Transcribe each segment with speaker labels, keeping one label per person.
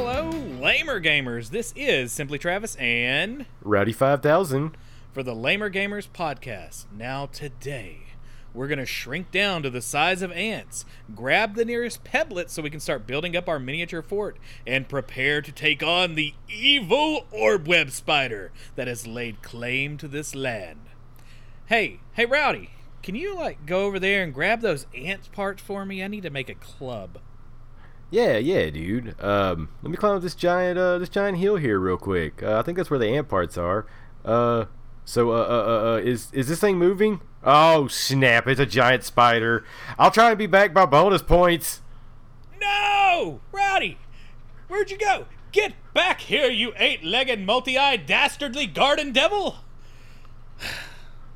Speaker 1: Lamer Gamers. This is Simply Travis and
Speaker 2: Rowdy 5000.
Speaker 1: for the Lamer Gamers podcast. Now, today, we're going to shrink down to the size of ants, grab the nearest pebblet so we can start building up our miniature fort, and prepare to take on the evil orb web spider that has laid claim to this land. Hey, hey, Rowdy, can you, like, go over there and grab those ant parts for me? I need to make a club.
Speaker 2: Yeah, yeah, dude. Um, let me climb up this giant, uh, this giant hill here real quick. Uh, I think that's where the ant parts are. Uh, so, uh, uh, uh, uh, is is this thing moving? Oh snap! It's a giant spider. I'll try and be back by bonus points.
Speaker 1: No! Rowdy! Where'd you go? Get back here, you eight legged, multi eyed, dastardly garden devil!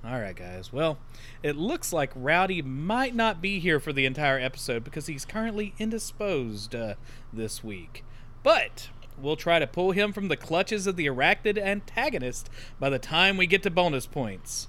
Speaker 1: Alright, guys. Well, it looks like Rowdy might not be here for the entire episode because he's currently indisposed uh, this week. But we'll try to pull him from the clutches of the arachnid antagonist by the time we get to bonus points.